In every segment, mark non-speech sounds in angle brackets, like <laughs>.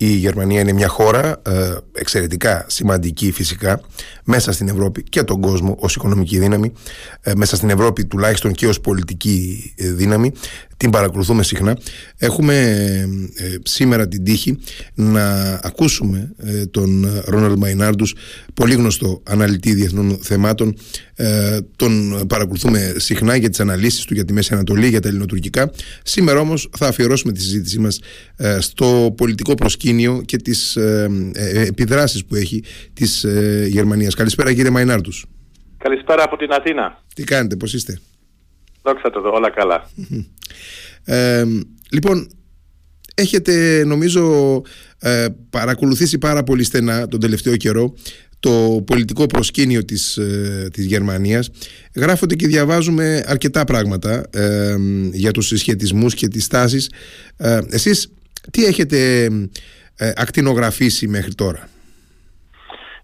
Η Γερμανία είναι μια χώρα ε, εξαιρετικά σημαντική φυσικά μέσα στην Ευρώπη και τον κόσμο ως οικονομική δύναμη, ε, μέσα στην Ευρώπη τουλάχιστον και ως πολιτική ε, δύναμη. Την παρακολουθούμε συχνά. Έχουμε σήμερα την τύχη να ακούσουμε τον Ρόναλντ Μαϊνάρντους, πολύ γνωστό αναλυτή διεθνών θεμάτων. Τον παρακολουθούμε συχνά για τις αναλύσεις του για τη Μέση Ανατολή, για τα ελληνοτουρκικά. Σήμερα όμως θα αφιερώσουμε τη συζήτησή μας στο πολιτικό προσκήνιο και τις επιδράσεις που έχει της Γερμανίας. Καλησπέρα κύριε Μαϊνάρτους. Καλησπέρα από την Αθήνα. Τι κάνετε, πώς είστε; Δόξα τω, όλα καλά. Ε, λοιπόν, έχετε νομίζω ε, παρακολουθήσει πάρα πολύ στενά τον τελευταίο καιρό το πολιτικό προσκήνιο της, ε, της Γερμανίας. Γράφονται και διαβάζουμε αρκετά πράγματα ε, για τους συσχετισμούς και τις τάσεις. Ε, εσείς τι έχετε ε, ακτινογραφήσει μέχρι τώρα;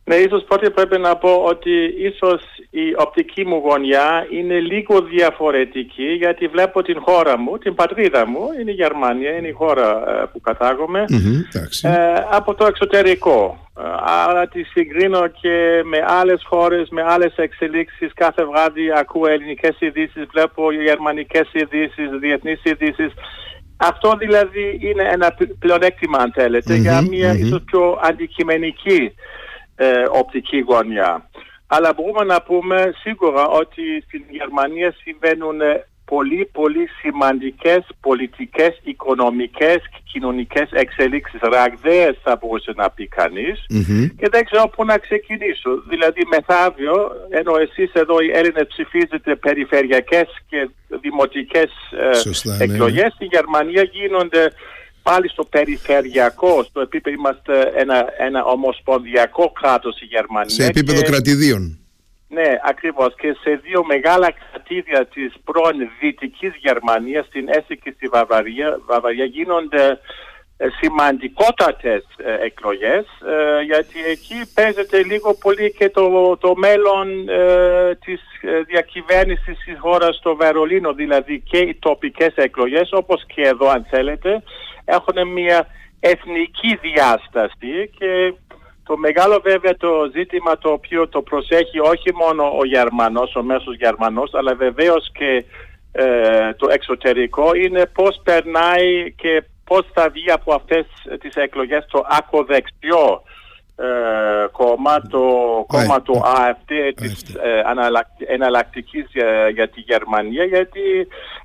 Ναι, ίσως πρώτα πρέπει να πω ότι ίσως η οπτική μου γωνιά είναι λίγο διαφορετική γιατί βλέπω την χώρα μου, την πατρίδα μου, είναι η Γερμανία, είναι η χώρα ε, που κατάγομαι, ε, από το εξωτερικό. Ε, άρα τη συγκρίνω και με άλλες χώρες, με άλλες εξελίξεις. Κάθε βράδυ ακούω ελληνικές ειδήσεις, βλέπω γερμανικές ειδήσεις, διεθνείς ειδήσεις. Αυτό δηλαδή είναι ένα πλεονέκτημα αν θελετε για μια ίσως πιο αντικειμενική ε, οπτική γωνιά. Αλλά μπορούμε να πούμε σίγουρα ότι στην Γερμανία συμβαίνουν πολύ πολύ σημαντικές πολιτικές, οικονομικές και κοινωνικές εξελίξεις ραγδαίες θα μπορούσε να πει κανεις και δεν ξέρω πού να ξεκινήσω. Δηλαδή μεθαύριο, ενώ εσείς εδώ οι Έλληνες ψηφίζετε περιφερειακές και δημοτικές ε, ναι. εκλογές, στη Γερμανία γίνονται πάλι στο περιφερειακό, στο επίπεδο είμαστε ένα, ένα ομοσπονδιακό κράτος η Γερμανία. Σε επίπεδο και, κρατηδίων. Ναι, ακριβώς. Και σε δύο μεγάλα κρατήδια της πρώην Δυτικής Γερμανίας, στην Έση και στη Βαβαρία, Βαβαρία γίνονται ε, σημαντικότατες ε, εκλογές ε, γιατί εκεί παίζεται λίγο πολύ και το, το μέλλον ε, της διακυβέρνησης της χώρας στο Βερολίνο δηλαδή και οι τοπικές εκλογές όπως και εδώ αν θέλετε έχουν μια εθνική διάσταση και το μεγάλο βέβαια το ζήτημα το οποίο το προσέχει όχι μόνο ο Γερμανός, ο μέσος Γερμανός, αλλά βεβαίως και ε, το εξωτερικό είναι πώς περνάει και πώς θα βγει από αυτές τις εκλογές το ακοδεξιό ε, κόμμα, το κόμμα του AFD της ε, εναλλακτικής για, για τη Γερμανία γιατί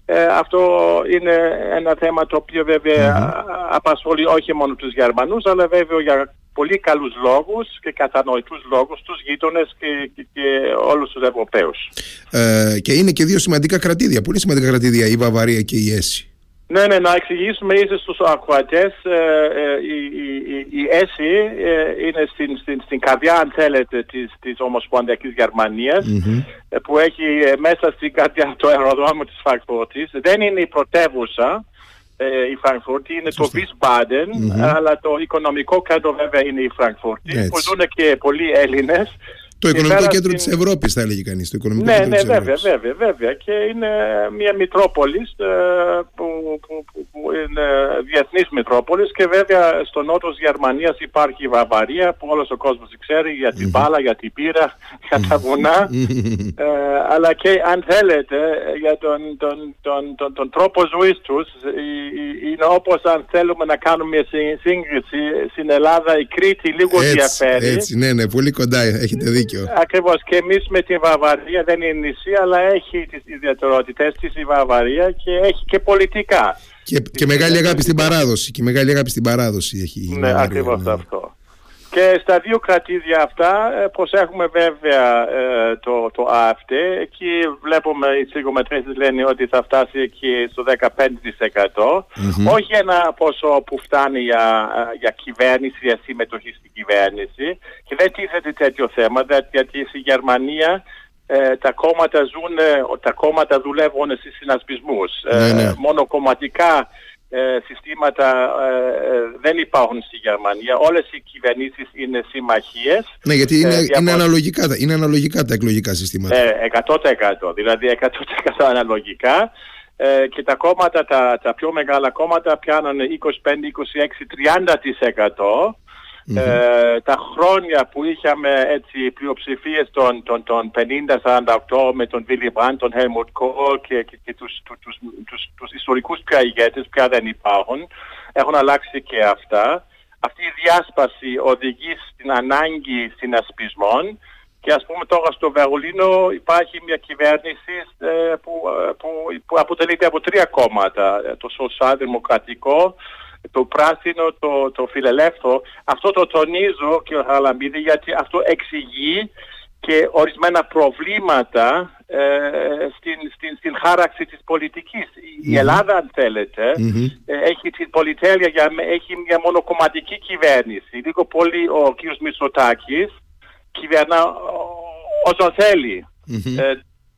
ε, αυτό είναι ένα θέμα το οποίο απασχολεί όχι μόνο τους Γερμανούς αλλά βέβαια για πολύ καλούς λόγους και κατανοητούς λόγους τους γείτονες και, και, και όλους τους Ευρωπαίους. Ε, και είναι και δύο σημαντικά κρατήδια, πολύ σημαντικά κρατήδια, η Βαβαρία και η Έση. Ναι, ναι, να εξηγήσουμε ίσως στους ακροατές. Ε, ε, η, η, η ΕΣΥ ε, είναι στην, στην, στην καρδιά, αν θέλετε, της, της Ομοσπονδιακής που έχει μέσα στην καρδιά το αεροδρόμιο της Φραγκφούρτης. Δεν είναι η πρωτεύουσα η Φραγκφούρτη, είναι το Wiesbaden, αλλά το οικονομικό κέντρο βέβαια είναι η Φραγκφούρτη, που ζουν και πολλοί Έλληνες. Το οικονομικό κέντρο της Ευρώπης θα έλεγε κανείς. Το οικονομικό ναι, κέντρο ναι, της βέβαια, βέβαια, βέβαια. Και είναι μια Μητρόπολη ε, που, που, που, είναι διεθνής Μητρόπολης και βέβαια στο νότο της Γερμανίας υπάρχει η Βαβαρία που όλος ο κόσμος ξέρει για την μπάλα, για την πύρα, <laughs> για τα βουνά. ε, αλλά και αν θέλετε για τον, τον, τον, τον, τον τρόπο ζωής τους είναι όπως αν θέλουμε να κάνουμε μια σύγκριση στην Ελλάδα η Κρήτη λίγο έτσι, διαφέρει. Έτσι, ναι, ναι, πολύ κοντά, έχετε δίκιο δίκιο. Ακριβώς. Και εμείς με τη Βαβαρία δεν είναι νησί, αλλά έχει τις ιδιαιτερότητες της η Βαβαρία και έχει και πολιτικά. Και, και μεγάλη αγάπη στην παράδοση. Και μεγάλη αγάπη στην παράδοση έχει. Ναι, ακριβώς ναι. αυτό. Και στα δύο κρατήδια αυτά ε, προσέχουμε βέβαια ε, το, το ΑΦΤ. Εκεί βλέπουμε οι ψυχομετρήσεις λένε ότι θα φτάσει εκεί στο 15%. Όχι ένα ποσό που φτάνει για, ε, για κυβέρνηση, για συμμετοχή στην κυβέρνηση. Και δεν τίθεται τέτοιο θέμα γιατί στη Γερμανία τα κόμματα ζουν, τα κόμματα δουλεύουν στις συνασπισμούς. Ναι, ναι. Μόνο κομματικά ε, συστήματα ε, ε, δεν υπάρχουν στη Γερμανία. Όλες οι κυβερνήσεις είναι συμμαχίες. Ναι, γιατί είναι, είναι, αναλογικά, είναι αναλογικά τα εκλογικά συστήματα. Ε, 100%. Δηλαδή 100% αναλογικά. ε, και τα κόμματα, τα, τα πιο μεγάλα κόμματα πιάνουν 25, 26, 30%. Ε, τα χρόνια που είχαμε έτσι πλειοψηφίες των, των, των 50-48 με τον Βίλι Μπραντ, τον Helmut Kohl και, και, και τους, τους, τους, τους, τους ιστορικούς πια ηγέτες πια δεν υπάρχουν. Έχουν αλλάξει και αυτά. Αυτή η διάσπαση οδηγεί στην ανάγκη συνασπισμών και ας πούμε τώρα στο Βερολίνο υπάρχει μια κυβέρνηση ε, που, ε, που, που αποτελείται από τρία κόμματα. Το σοσιαλδημοκρατικό, το πράσινο, το, το φιλελεύθερο. Αυτό το τονίζω και ο Χαραλαμπίδη γιατί αυτό εξηγεί και ορισμένα προβλήματα ε, στην, στην, στην χάραξη της πολιτικης Η Ελλάδα αν θελετε έχει την πολυτέλεια, για, έχει μια μονοκομματική κυβέρνηση. Λίγο πολύ ο κ. Μητσοτάκης κυβερνά όσο θέλει. Ε,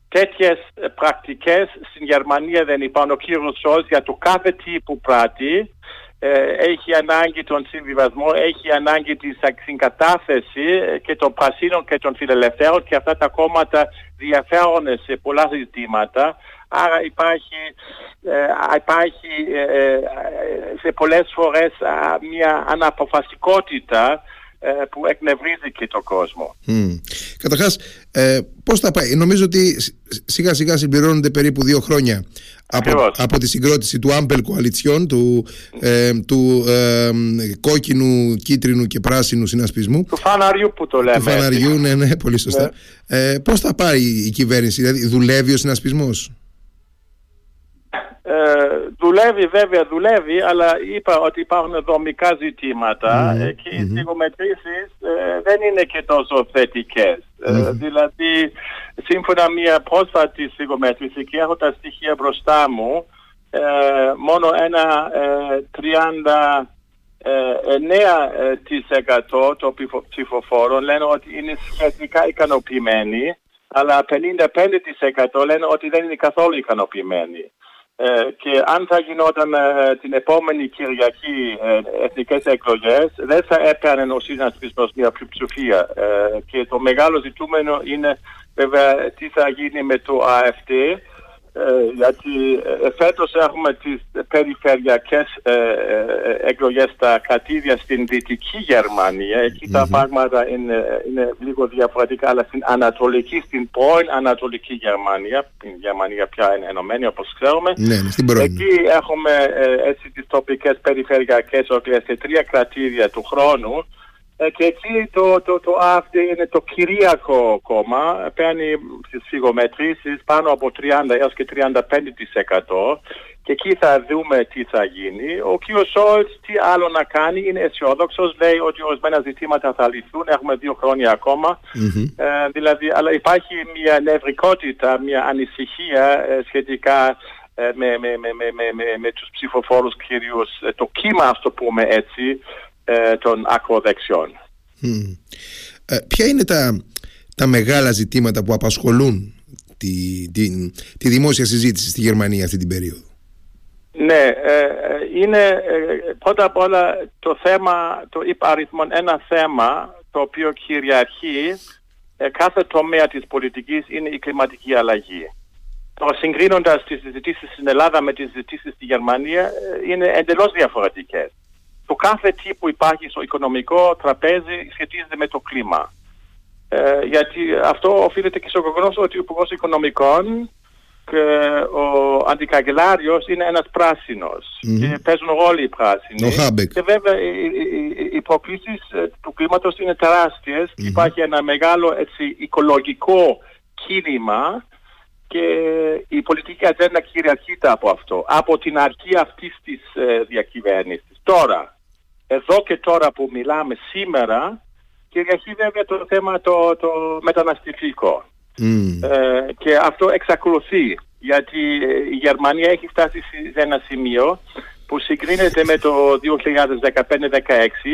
τέτοιες πρακτικές στην Γερμανία δεν υπάρχουν. Ο κύριος Σόλτς για το κάθε τι που πράττει ε, έχει ανάγκη τον συμβιβασμό, έχει ανάγκη τη συγκατάθεση ε, και των πρασίνων και των φιλελευθέρων και αυτά τα κόμματα διαφέρουν σε πολλά ζητήματα. Άρα υπάρχει, ε, υπάρχει ε, σε πολλές φορές μια αναποφασικότητα ε, που εκνευρίζει και τον κόσμο. Mm. Καταρχάς, ε, πώς θα πάει; Νομίζω ότι σιγά σιγά συμπληρώνονται περίπου δύο χρόνια από, από τη συγκρότηση του Άμπελ Κοαλιτσιών, του, ε, του ε, κόκκινου, κίτρινου και πράσινου συνασπισμού. Του φαναριού που το λέμε. Του φαναριού, ναι, ναι, πολύ σωστά. Ναι. Ε, πώς θα πάει η κυβέρνηση, δηλαδή δουλεύει ο συνασπισμός; Ε, δουλεύει βέβαια, δουλεύει, αλλά είπα ότι υπάρχουν δομικά ζητήματα mm-hmm. και οι συγκομετρήσεις ε, δεν είναι και τόσο θετικές. Ε, δηλαδή, σύμφωνα μια πρόσφατη συγκομέτρηση και έχω τα στοιχεία μπροστά μου, μόνο ένα 39% των ψηφοφόρων λένε ότι είναι σχετικά ικανοποιημένοι, αλλά 55% λένε ότι δεν είναι καθόλου ικανοποιημένοι. Ε, και αν θα γινόταν ε, την επόμενη Κυριακή ε, εθνικές εκλογές δεν θα έπαιρνε ο συνασπισμός μια πλειοψηφία. Ε, και το μεγάλο ζητούμενο είναι βέβαια τι θα γίνει με το AFD ε, γιατί ε, φέτος έχουμε τις περιφερειακές ε, εκλογές στα κρατήδια στην Δυτική Γερμανία. τα πράγματα είναι, είναι λίγο διαφορετικά, αλλά στην Ανατολική, στην πρώην Ανατολική Γερμανία, η Γερμανία πια είναι ενωμένη όπως ξέρουμε, ναι, ναι εκεί έχουμε έτσι τις τοπικές περιφερειακές εκλογές σε τρία κρατήδια του χρόνου. ε, και εκεί το, το, το ΑΦΔ είναι το κυρίακο κόμμα, παίρνει στις φυγομετρήσεις πάνω από 30 έως και 35% και εκεί θα δούμε τι θα γίνει. Ο κ. Σόλτς τι άλλο να κάνει, είναι αισιόδοξος, λέει ότι ορισμένα ζητήματα θα λυθούν, έχουμε δύο χρόνια Ε, δηλαδή, αλλά υπάρχει μια νευρικότητα, μια ανησυχία ε, σχετικά ε, με, με, με, με, με, με τους ψηφοφόρους κυρίως, ε, το κύμα, ας το πούμε έτσι, ε, των ακροδεξιών. Ε, ποια είναι τα, τα μεγάλα ζητήματα που απασχολούν τη, τη, τη δημόσια συζήτηση στη Γερμανία αυτή την περίοδο; Ναι, ε, είναι πρώτα απ' όλα το θέμα, το υπαριθμόν ένα θέμα το οποίο κυριαρχεί κάθε τομέα της πολιτικής είναι η κλιματική αλλαγή. Τώρα συγκρίνοντας τις συζητήσεις στην Ελλάδα με τις συζητήσεις στη Γερμανία είναι εντελώς διαφορετικές το κάθε τι που υπάρχει στο οικονομικό τραπέζι σχετίζεται με το κλίμα. Ε, γιατί αυτό οφείλεται και στο γεγονός ότι ο Υπουργός Οικονομικών και ο Αντικαγκελάριος είναι ένας πράσινος. Mm-hmm. Και παίζουν όλοι οι πράσινοι. Και βέβαια οι, οι, οι προκλήσει ε, του κλίματος είναι τεράστιες. Mm-hmm. Υπάρχει ένα μεγάλο έτσι, οικολογικό κίνημα και η πολιτική ατζέντα κυριαρχείται από αυτό. Από την αρχή αυτής της ε, διακυβέρνησης. Τώρα, εδώ και τώρα που μιλάμε σήμερα κυριαρχεί βέβαια το θέμα το, το μεταναστευτικό. Ε, και αυτό εξακολουθεί γιατί η Γερμανία έχει φτάσει σε ένα σημείο που συγκρίνεται με το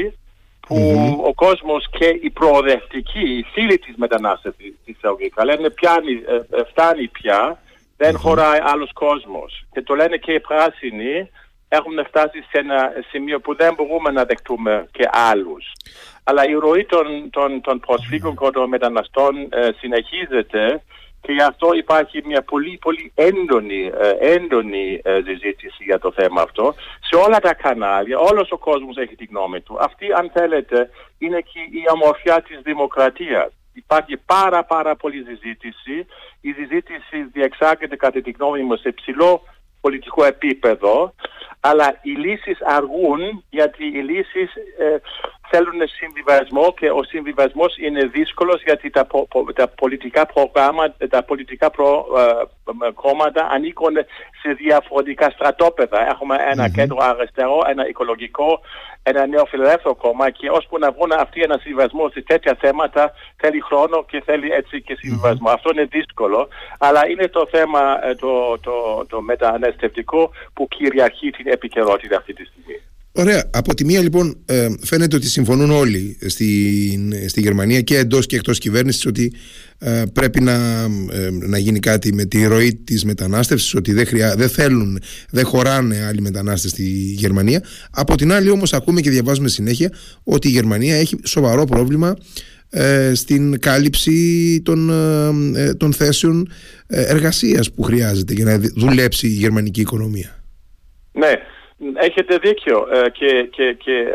2015-16 που ο κόσμος και οι προοδευτικοί, οι φίλοι της μετανάστευσης της εισαγωγικά λένε πιάνει, ε, ε, φτάνει πια, δεν χωράει άλλος κόσμος. Και το λένε και οι πράσινοι έχουμε φτάσει σε ένα σημείο που δεν μπορούμε να δεχτούμε και άλλους. Αλλά η ροή των, των, των προσφύγων και των μεταναστών ε, συνεχίζεται και γι' αυτό υπάρχει μια πολύ πολύ έντονη, ε, έντονη ε, συζήτηση για το θέμα αυτό σε όλα τα κανάλια, όλος ο κόσμος έχει τη γνώμη του. Αυτή αν θέλετε είναι και η ομορφιά της δημοκρατίας. Υπάρχει πάρα πάρα πολύ συζήτηση. Η συζήτηση διεξάγεται κατά τη γνώμη μου σε ψηλό πολιτικό επίπεδο, αλλά οι λύσεις αργούν γιατί οι λύσεις ε, θέλουν συμβιβασμό και ο συμβιβασμός είναι δύσκολος γιατί τα, τα πολιτικά προγράμματα, τα πολιτικά προ, ε, κόμματα ανήκουν σε διαφορετικά στρατόπεδα. Έχουμε ένα κέντρο αριστερό, ένα οικολογικό, ένα νεοφιλελεύθερο κόμμα και ώσπου να βρουν αυτοί ένα συμβιβασμό σε τέτοια θέματα θέλει χρόνο και θέλει έτσι και συμβιβασμό. Αυτό είναι δύσκολο, αλλά είναι το θέμα ε, το, το, το μεταναστευτικό που κυριαρχεί την επικαιρότητα αυτή τη στιγμή. Ωραία. Από τη μία λοιπόν ε, φαίνεται ότι συμφωνούν όλοι στη, στη Γερμανία και εντός και εκτός κυβέρνησης ότι ε, πρέπει να, ε, να γίνει κάτι με τη ροή της μετανάστευσης ότι δεν, χρειά, δεν θέλουν, δεν χωράνε άλλοι μετανάστες στη Γερμανία. Από την άλλη όμως ακούμε και διαβάζουμε συνέχεια ότι η Γερμανία έχει σοβαρό πρόβλημα στην κάλυψη των, των θέσεων εργασίας που χρειάζεται για να δουλέψει η γερμανική οικονομία. Ναι, Έχετε δίκιο ε, και, και, και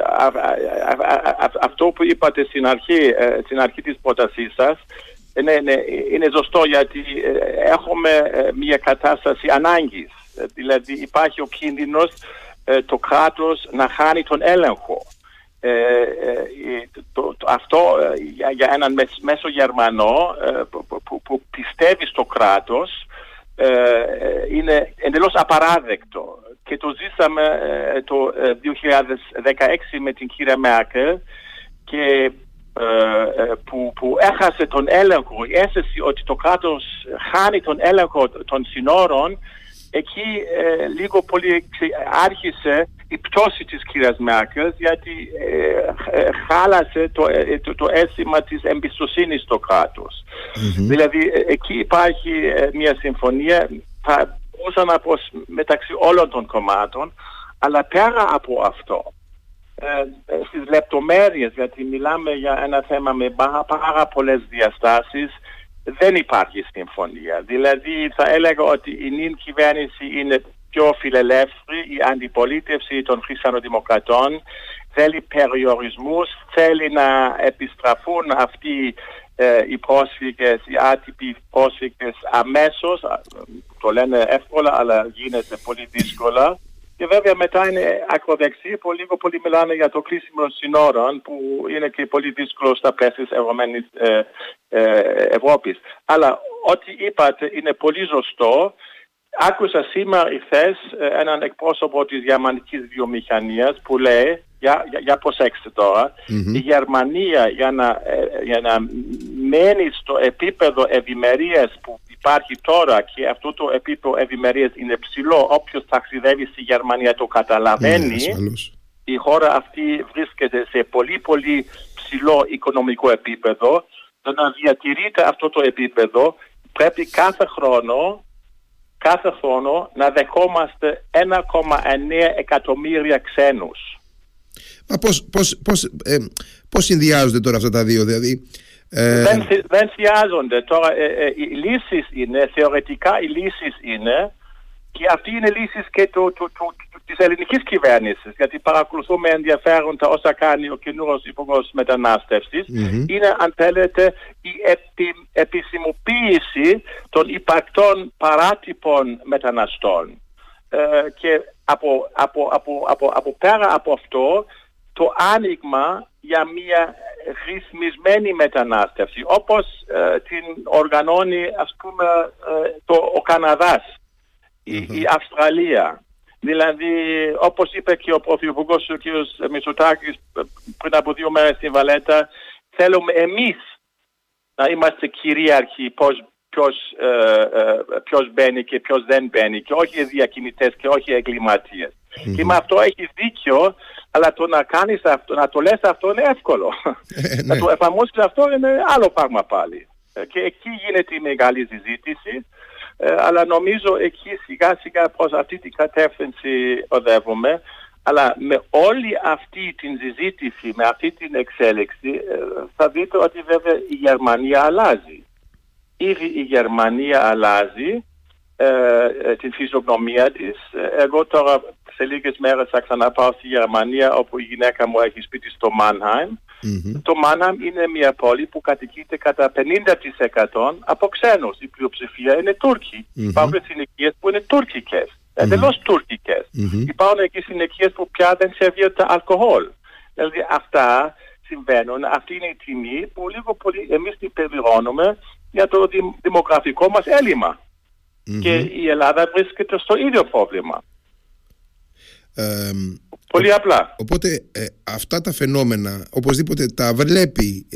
αυτό που είπατε στην αρχή, ε, στην αρχή της πρότασής σας είναι, είναι, είναι ζωστό γιατί ε, έχουμε μια κατάσταση ανάγκης. Δηλαδή υπάρχει ο κίνδυνος το κράτος να χάνει τον έλεγχο. το, αυτό για, για έναν μέσο Γερμανό που, που, πιστεύει στο κράτος είναι εντελώς απαράδεκτο. Και το ζήσαμε ε, το 2016 ε, με την κυρία Μέρκελ και ε, που, που έχασε τον έλεγχο, η αίσθηση ότι το κράτος χάνει τον έλεγχο των συνόρων, εκεί λίγο πολύ άρχισε η πτώση της κυρίας Μέρκελς γιατί χάλασε το, το, το αίσθημα της εμπιστοσύνης στο κρατος Δηλαδή εκεί υπάρχει μια συμφωνία, μπορούσα να πω μεταξύ όλων των κομμάτων, αλλά πέρα από αυτό, ε, στις λεπτομέρειες, γιατί μιλάμε για ένα θέμα με πάρα, πάρα πολλές διαστάσεις, δεν υπάρχει συμφωνία. Δηλαδή θα έλεγα ότι η νυν κυβέρνηση είναι πιο φιλελεύθερη, η αντιπολίτευση των χριστιανοδημοκρατών θέλει περιορισμούς, θέλει να επιστραφούν αυτοί ε, οι πρόσφυγες, οι άτυποι πρόσφυγες αμέσως, το λένε εύκολα αλλά γίνεται πολύ δύσκολα. Και βέβαια μετά είναι ακροδεξί που λίγο πολύ μιλάνε για το κλείσιμο συνόρων που είναι και πολύ δύσκολο στα πλαίσια της Ευρωμένης ε, ε, Ευρώπης. Αλλά ό,τι είπατε είναι πολύ ζωστό. Άκουσα σήμερα εχθές έναν εκπρόσωπο της γερμανικής βιομηχανίας που λέει για, για, για προσέξτε η Γερμανία για να, ε, για να μένει στο επίπεδο ευημερίας που υπάρχει τώρα και αυτό το επίπεδο ευημερίας είναι ψηλό, όποιος ταξιδεύει στη Γερμανία το καταλαβαίνει, ναι, η χώρα αυτή βρίσκεται σε πολύ πολύ ψηλό οικονομικό επίπεδο. Το να διατηρείται αυτό το επίπεδο πρέπει κάθε χρόνο κάθε χρόνο να δεχόμαστε 1,9 εκατομμύρια ξένους. Μα πώς, πώς, πώς, ε, πώς συνδυάζονται τώρα αυτά τα δύο, δηλαδή... Ε... Δεν, δεν συνδυάζονται. Τώρα ε, ε, οι λύσεις είναι, θεωρητικά οι λύσεις είναι και αυτή είναι λύσεις και του, του, του, της ελληνικής κυβέρνησης γιατί παρακολουθούμε ενδιαφέρον τα όσα κάνει ο καινούργιος υπουργός μετανάστευσης mm-hmm. είναι αν θέλετε η επι, επισημοποίηση των υπαρκτών παράτυπων μεταναστών ε, και από, από, από, από, από πέρα από αυτό το άνοιγμα για μια ρυθμισμένη μετανάστευση όπως ε, την οργανώνει ας πούμε ε, το, ο καναδας η, Αυστραλία. Δηλαδή όπως είπε και ο Πρωθυπουργός ο κ. Μητσοτάκης πριν από δύο μέρες στην Βαλέτα θέλουμε εμείς να είμαστε κυρίαρχοι πώς, ποιος, ποιος μπαίνει και ποιος δεν μπαίνει και όχι οι διακινητές και όχι οι εγκληματίες. Και με αυτό έχεις δίκιο αλλά το να κάνεις αυτό, να το λες αυτό είναι εύκολο. Ε, <laughs> να ναι. το εφαρμόσεις αυτό είναι άλλο πράγμα πάλι. Ε, και εκεί γίνεται η μεγάλη συζήτηση. Ε, αλλά νομίζω εκεί σιγά σιγά προς αυτή την κατεύθυνση οδεύουμε. Αλλά με όλη αυτή την συζήτηση, με αυτή την εξέλιξη, θα δείτε ότι βέβαια η Γερμανία αλλάζει. Ήδη η Γερμανία αλλάζει ε, ε, την φυσιογνωμία της. Εγώ τώρα σε λίγες μέρες θα ξαναπάω στη Γερμανία όπου η γυναίκα μου έχει σπίτι στο Μάνχαιμ. Το Μάνχαιμ είναι μια πόλη που κατοικείται κατά 50% από ξένους. Η πλειοψηφία είναι Τούρκοι. Mm-hmm. Υπάρχουν συνοικίες που είναι τουρκικές. Εντελώς τουρκικές. Υπάρχουν εκεί συνοικίες που πια δεν σερβίρεται αλκοόλ. Δηλαδή αυτά συμβαίνουν, αυτή είναι η τιμή που λίγο πολύ εμείς την πληρώνουμε για το δημογραφικό μας ελλειμμα Και η Ελλάδα βρίσκεται στο ίδιο πρόβλημα. Πολύ απλά. Οπότε ε, αυτά τα φαινόμενα οπωσδήποτε τα βλέπει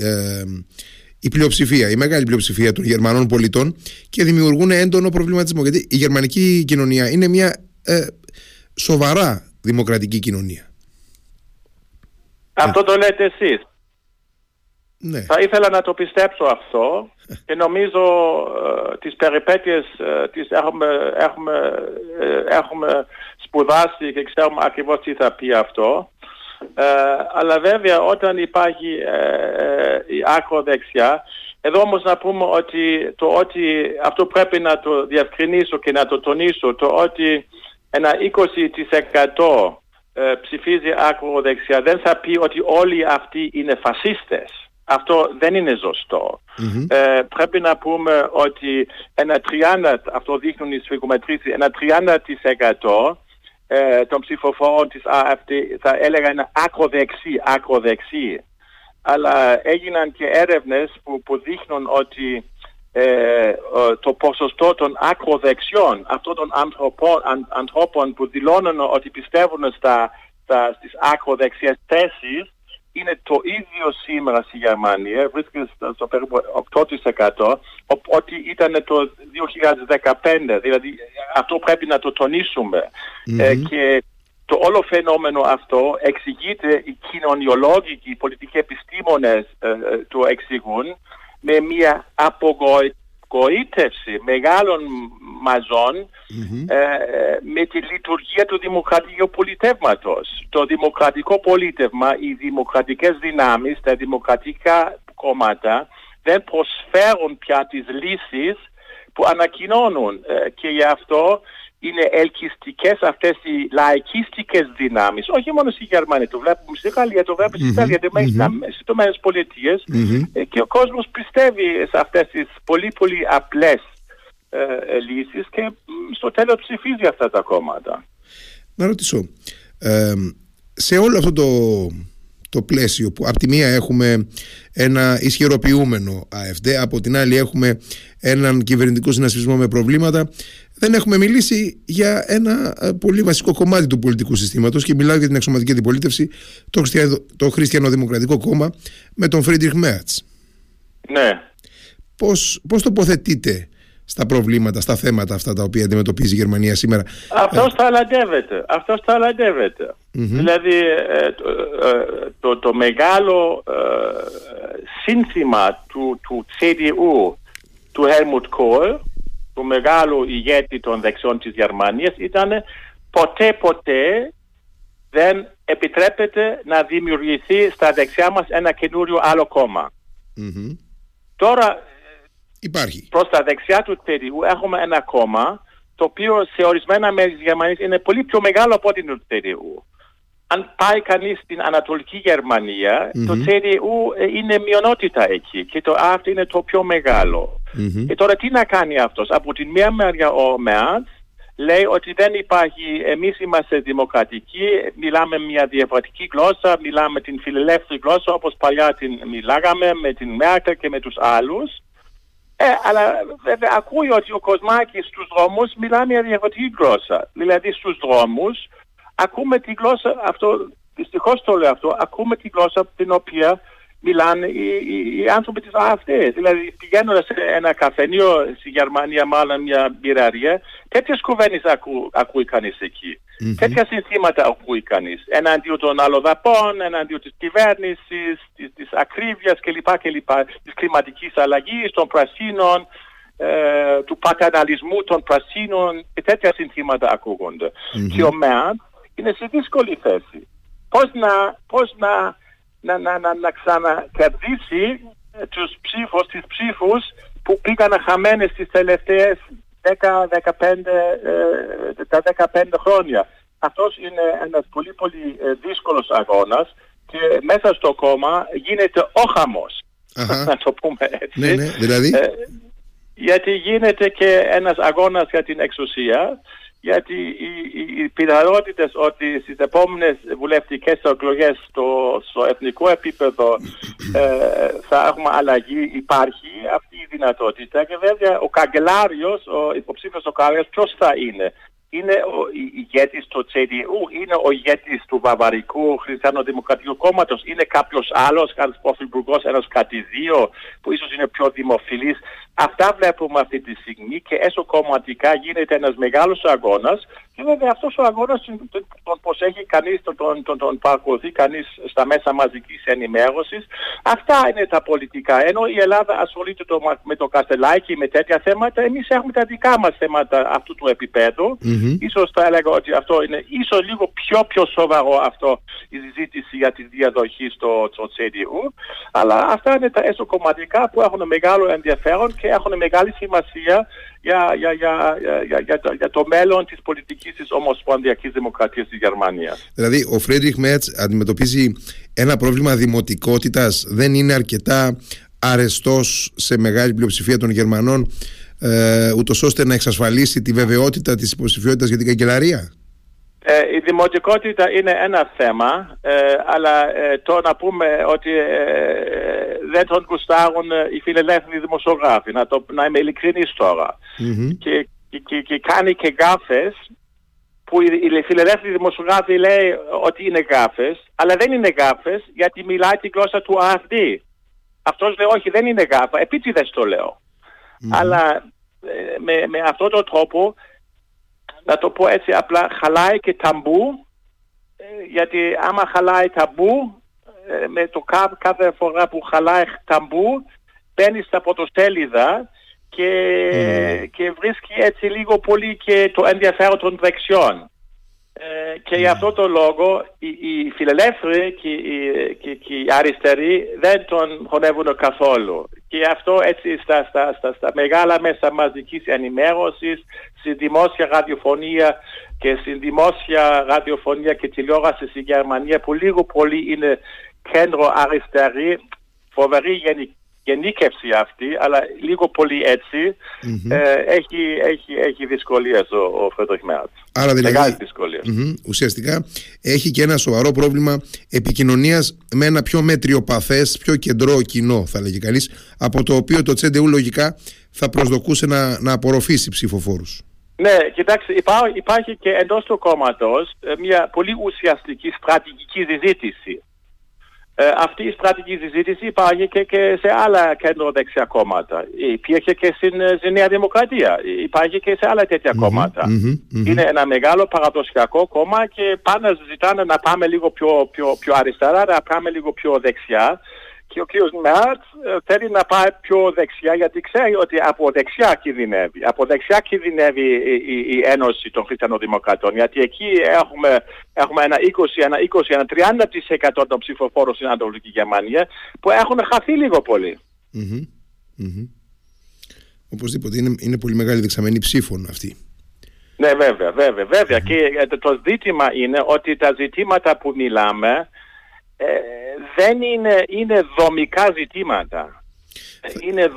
η πλειοψηφία, η μεγάλη πλειοψηφία των Γερμανών πολιτών και δημιουργούν έντονο προβληματισμό. Γιατί η γερμανική κοινωνία είναι μια ε, σοβαρά δημοκρατική κοινωνία. Αυτό το λέτε εσείς. Ναι. Θα ήθελα να το πιστέψω αυτό και νομίζω ε, τις περιπέτειες ε, τις έχουμε, έχουμε, ε, έχουμε σπουδάσει και ξέρουμε ακριβώς τι θα πει αυτό. Ε, αλλά βέβαια όταν υπάρχει η άκρο δεξιά, εδώ όμως να πούμε ότι το ότι αυτό πρέπει να το διευκρινίσω και να το τονίσω, το ότι ένα 20% ψηφίζει άκρο δεξιά δεν θα πει ότι όλοι αυτοί είναι φασίστες. Αυτό δεν είναι ε, πρέπει να πούμε ότι ένα 30, αυτό δείχνουν οι σφυγομετρήσεις, ένα 30% ε, των ψηφοφόρων της AFD θα έλεγαν ακροδεξί, ακροδεξί. Αλλά έγιναν και έρευνες που, που δείχνουν ότι ε, το ποσοστό των ακροδεξιών, αυτών των ανθρώπων, ανθρώπων που δηλώνουν ότι πιστεύουν στα, στα, στις ακροδεξιές θέσεις, είναι το ίδιο σήμερα στη Γερμανία, βρίσκεται στο περίπου 8%, ότι ήταν το 2015. Δηλαδή αυτό πρέπει να το τονισουμε ε, και το όλο φαινόμενο αυτό εξηγείται, οι κοινωνιολόγοι και οι πολιτικοί επιστήμονες ε, ε, το εξηγούν με μια απογοήτευση γοήτευση μεγάλων ε, με τη λειτουργία του δημοκρατικού πολιτεύματος. Το δημοκρατικό πολίτευμα, οι δημοκρατικές δυνάμεις, τα δημοκρατικά κόμματα δεν προσφέρουν πια τις λύσεις που ανακοινώνουν ε, και γι' αυτό είναι ελκυστικές αυτές οι λαϊκίστικες δυνάμεις. Όχι μόνο στη Γερμανία, το βλέπουμε στη Γαλλία, το βλέπουμε στην Ιταλία, το βλέπουμε στις Ηνωμένες Πολιτείες ε, και ο κόσμος πιστεύει σε αυτές τις πολύ πολύ απλές ε, ε λύσεις και στο τέλος ψηφίζει αυτά τα κόμματα. Να ρωτήσω, ε, σε όλο αυτό το το πλαίσιο που από τη μία έχουμε ένα ισχυροποιούμενο ΑΕΦΔ, από την άλλη έχουμε έναν κυβερνητικό συνασπισμό με προβλήματα. Δεν έχουμε μιλήσει για ένα ε, πολύ βασικό κομμάτι του πολιτικού συστήματος και μιλάω για την εξωματική αντιπολίτευση, το, το Χριστιανοδημοκρατικό Κόμμα με τον Φρίντριχ Μέρτς. Ναι. Πώς, πώς τοποθετείτε στα προβλήματα, στα θέματα αυτά τα οποία αντιμετωπίζει η Γερμανία σήμερα; Αυτός ταλαντεύεται. Αυτός ταλαντεύεται. Δηλαδή ε, ε, το, το, μεγάλο ε, σύνθημα του, του CDU του Helmut Kohl, του μεγάλου ηγέτη των δεξιών της Γερμανίας ήταν ποτέ ποτέ δεν επιτρέπεται να δημιουργηθεί στα δεξιά μας ένα καινούριο άλλο Τώρα Υπάρχει. Προς τα δεξιά του CDU έχουμε ένα κόμμα το οποίο σε ορισμένα μέρη της Γερμανίας είναι πολύ πιο μεγάλο από ό,τι είναι το CDU. Αν πάει κανείς στην Ανατολική το CDU ε, είναι μειονότητα εκεί και το αυτό είναι το πιο μεγαλο Και τώρα τι να κάνει αυτός; Από την μία μεριά ο Μέρτς λέει ότι δεν υπάρχει, εμείς είμαστε δημοκρατικοί, μιλάμε μια διαφορετική γλώσσα, μιλάμε την φιλελεύθερη γλώσσα όπως παλιά την μιλάγαμε με την Μέρκελ και με τους άλλους ε, αλλά βέβαια ακούει ότι ο Κοσμάκης στους δρόμους μιλά μια διαφορετική γλώσσα. Δηλαδή στους δρόμους ακούμε τη γλώσσα, αυτό, δυστυχώς το λέω αυτό, ακούμε τη γλώσσα την οποία μιλάνε οι, οι, οι άνθρωποι της ΑΦΤ. Δηλαδή πηγαίνοντας σε ένα καφενείο στη Γερμανία, μάλλον μια μπειραρία, τέτοιες κουβένες ακού, ακούει κανείς εκεί. Mm-hmm. Τέτοια συνθήματα ακούει κανείς. Εναντίον των αλλοδαπών, εναντίον της κυβέρνησης, της, της ακρίβειας κλπ. κλπ. Της κλιματικής αλλαγής, των πρασίνων, ε, του παταναλισμού των πρασίνων και τέτοια συνθήματα ακούγονται. Mm-hmm. Και ο ΜΕΑΝ είναι σε δύσκολη θέση. Πώς να, πώς να να, να, να, να ξανακερδίσει ε, τους ψήφους, τις ψήφους που πήγαν χαμένες τις τελευταίες 10, 15, τα 15 χρόνια. Αυτός είναι ένας πολύ πολύ δύσκολος αγώνας και μέσα στο κόμμα γίνεται ο χαμός. <laughs> να το πούμε έτσι. Ναι, ναι, δηλαδή... γιατί γίνεται και ένας αγώνας για την εξουσία γιατί οι, οι, οι πιθανότητες ότι στις επόμενες βουλευτικές εκλογές στο, στο εθνικό επίπεδο ε, θα έχουμε αλλαγή υπάρχει αυτή η δυνατότητα και βέβαια ο καγκελάριος, ο υποψήφιος ο καγκελάριος ποιος θα είναι; Είναι ο ηγέτης του CDU, είναι ο ηγέτης του Βαβαρικού Χριστιανοδημοκρατικού Κόμματος, είναι κάποιος άλλος, κάποιος πρωθυπουργός, ένας κάτι δύο, που ίσως είναι πιο δημοφιλής. Αυτά βλέπουμε αυτή τη στιγμή και έσω κομματικά γίνεται ένας μεγάλος αγώνας και βέβαια αυτός ο αγώνας τον προσέχει κανείς, τον, τον, τον, τον παρακολουθεί κανείς στα μέσα μαζικής ενημέρωσης. Αυτά είναι τα πολιτικά. Ενώ η Ελλάδα ασχολείται το, με το Καστελάκι, με τέτοια θέματα, εμείς έχουμε τα δικά μας θέματα αυτού του επίπεδου. Mm-hmm. Ίσως θα έλεγα ότι αυτό είναι ίσως λίγο πιο πιο σοβαρό αυτό η συζήτηση για τη διαδοχή στο, στο CDU. Αλλά αυτά είναι τα εσωκομματικά που έχουν μεγάλο ενδιαφέρον και έχουν μεγάλη σημασία για, για, για, για, για, το, για το μέλλον της πολιτικής της Ομοσπονδιακής Δημοκρατίας της Γερμανίας. Δηλαδή ο Φρέντριχ Μέτς αντιμετωπίζει ένα πρόβλημα δημοτικότητας, δεν είναι αρκετά αρεστός σε μεγάλη πλειοψηφία των Γερμανών ε, ούτως ώστε να εξασφαλίσει τη βεβαιότητα της υποψηφιότητας για την καγκελαρία; Ε, η δημοτικότητα είναι ένα θέμα, ε, αλλά ε, το να πούμε ότι δεν τον γουστάρουν οι φιλελεύθεροι δημοσιογράφοι, να, το, να είμαι ειλικρινής Και, και, και, κάνει και γκάφες που οι φιλελεύθεροι δημοσιογράφοι λέει ότι είναι γκάφες, αλλά δεν είναι γκάφες γιατί μιλάει τη γλώσσα του AfD. Αυτός λέει όχι δεν είναι γκάφα, επίτηδες το λέω. Αλλά με, με αυτόν τον τρόπο να το πω έτσι απλά, χαλάει και ταμπού, ε, γιατί άμα χαλάει ταμπού, ε, με το κάθε φορά που χαλάει ταμπού, μπαίνεις στα πρωτοστέλιδα και, mm. και βρίσκει έτσι λίγο πολύ και το ενδιαφέρον των δεξιών. Ε, και για αυτό το λόγο οι, οι φιλελεύθεροι και οι, και, και οι αριστεροί δεν τον χωνεύουν καθόλου. Και αυτό έτσι στα, στα, στα, στα μεγάλα μέσα μαζικής ενημέρωσης, στη δημόσια ραδιοφωνία και στη δημόσια ραδιοφωνία και τηλεόραση στη Γερμανία που λίγο πολύ είναι κεντροαριστερή, φοβερή γενική γενίκευση αυτή, αλλά λίγο πολύ ε, έχει, έχει, έχει δυσκολίες ο, ο Φρίντριχ Μερτς. Άρα δηλαδή, ουσιαστικά έχει και ένα σοβαρό πρόβλημα επικοινωνίας με ένα πιο μετριοπαθές, πιο κεντρώο κοινό θα λέγει κανείς, από το οποίο το CDU λογικά θα προσδοκούσε να, να απορροφήσει ψηφοφόρους. Ναι, κοιτάξτε, υπάρχει και εντός του κόμματος ε, μια πολύ ουσιαστική στρατηγική συζήτηση ε, αυτή η στρατηγική συζήτηση υπάρχει και, και σε άλλα κέντρο-δεξιά κόμματα. Υπήρχε και στην, ε, στην Νέα Δημοκρατία. Υπάρχει και σε άλλα τέτοια κόμματα. Είναι ένα μεγάλο παραδοσιακό κόμμα και πάντα ζητάνε να πάμε λίγο πιο, πιο, πιο αριστερά, να πάμε λίγο πιο δεξιά. Και ο κ. Μέρτ ε, θέλει να πάει πιο δεξιά γιατί ξέρει ότι από δεξιά κινδυνεύει. Από δεξιά κινδυνεύει η, η, η Ένωση των Χριστιανοδημοκρατών. Γιατί εκεί έχουμε, έχουμε ένα 20, ένα 20, ένα 30% των ψηφοφόρων στην Ανατολική Γερμανία που έχουν χαθεί λίγο πολύ. Mm-hmm. Mm-hmm. Οπωσδήποτε είναι, είναι πολύ μεγάλη δεξαμενή ψήφων αυτή. Ναι βέβαια, βέβαια, βέβαια. Mm-hmm. Και ε, το ζήτημα είναι ότι τα ζητήματα που μιλάμε ε, δεν είναι, είναι δομικά ζητήματα. Είναι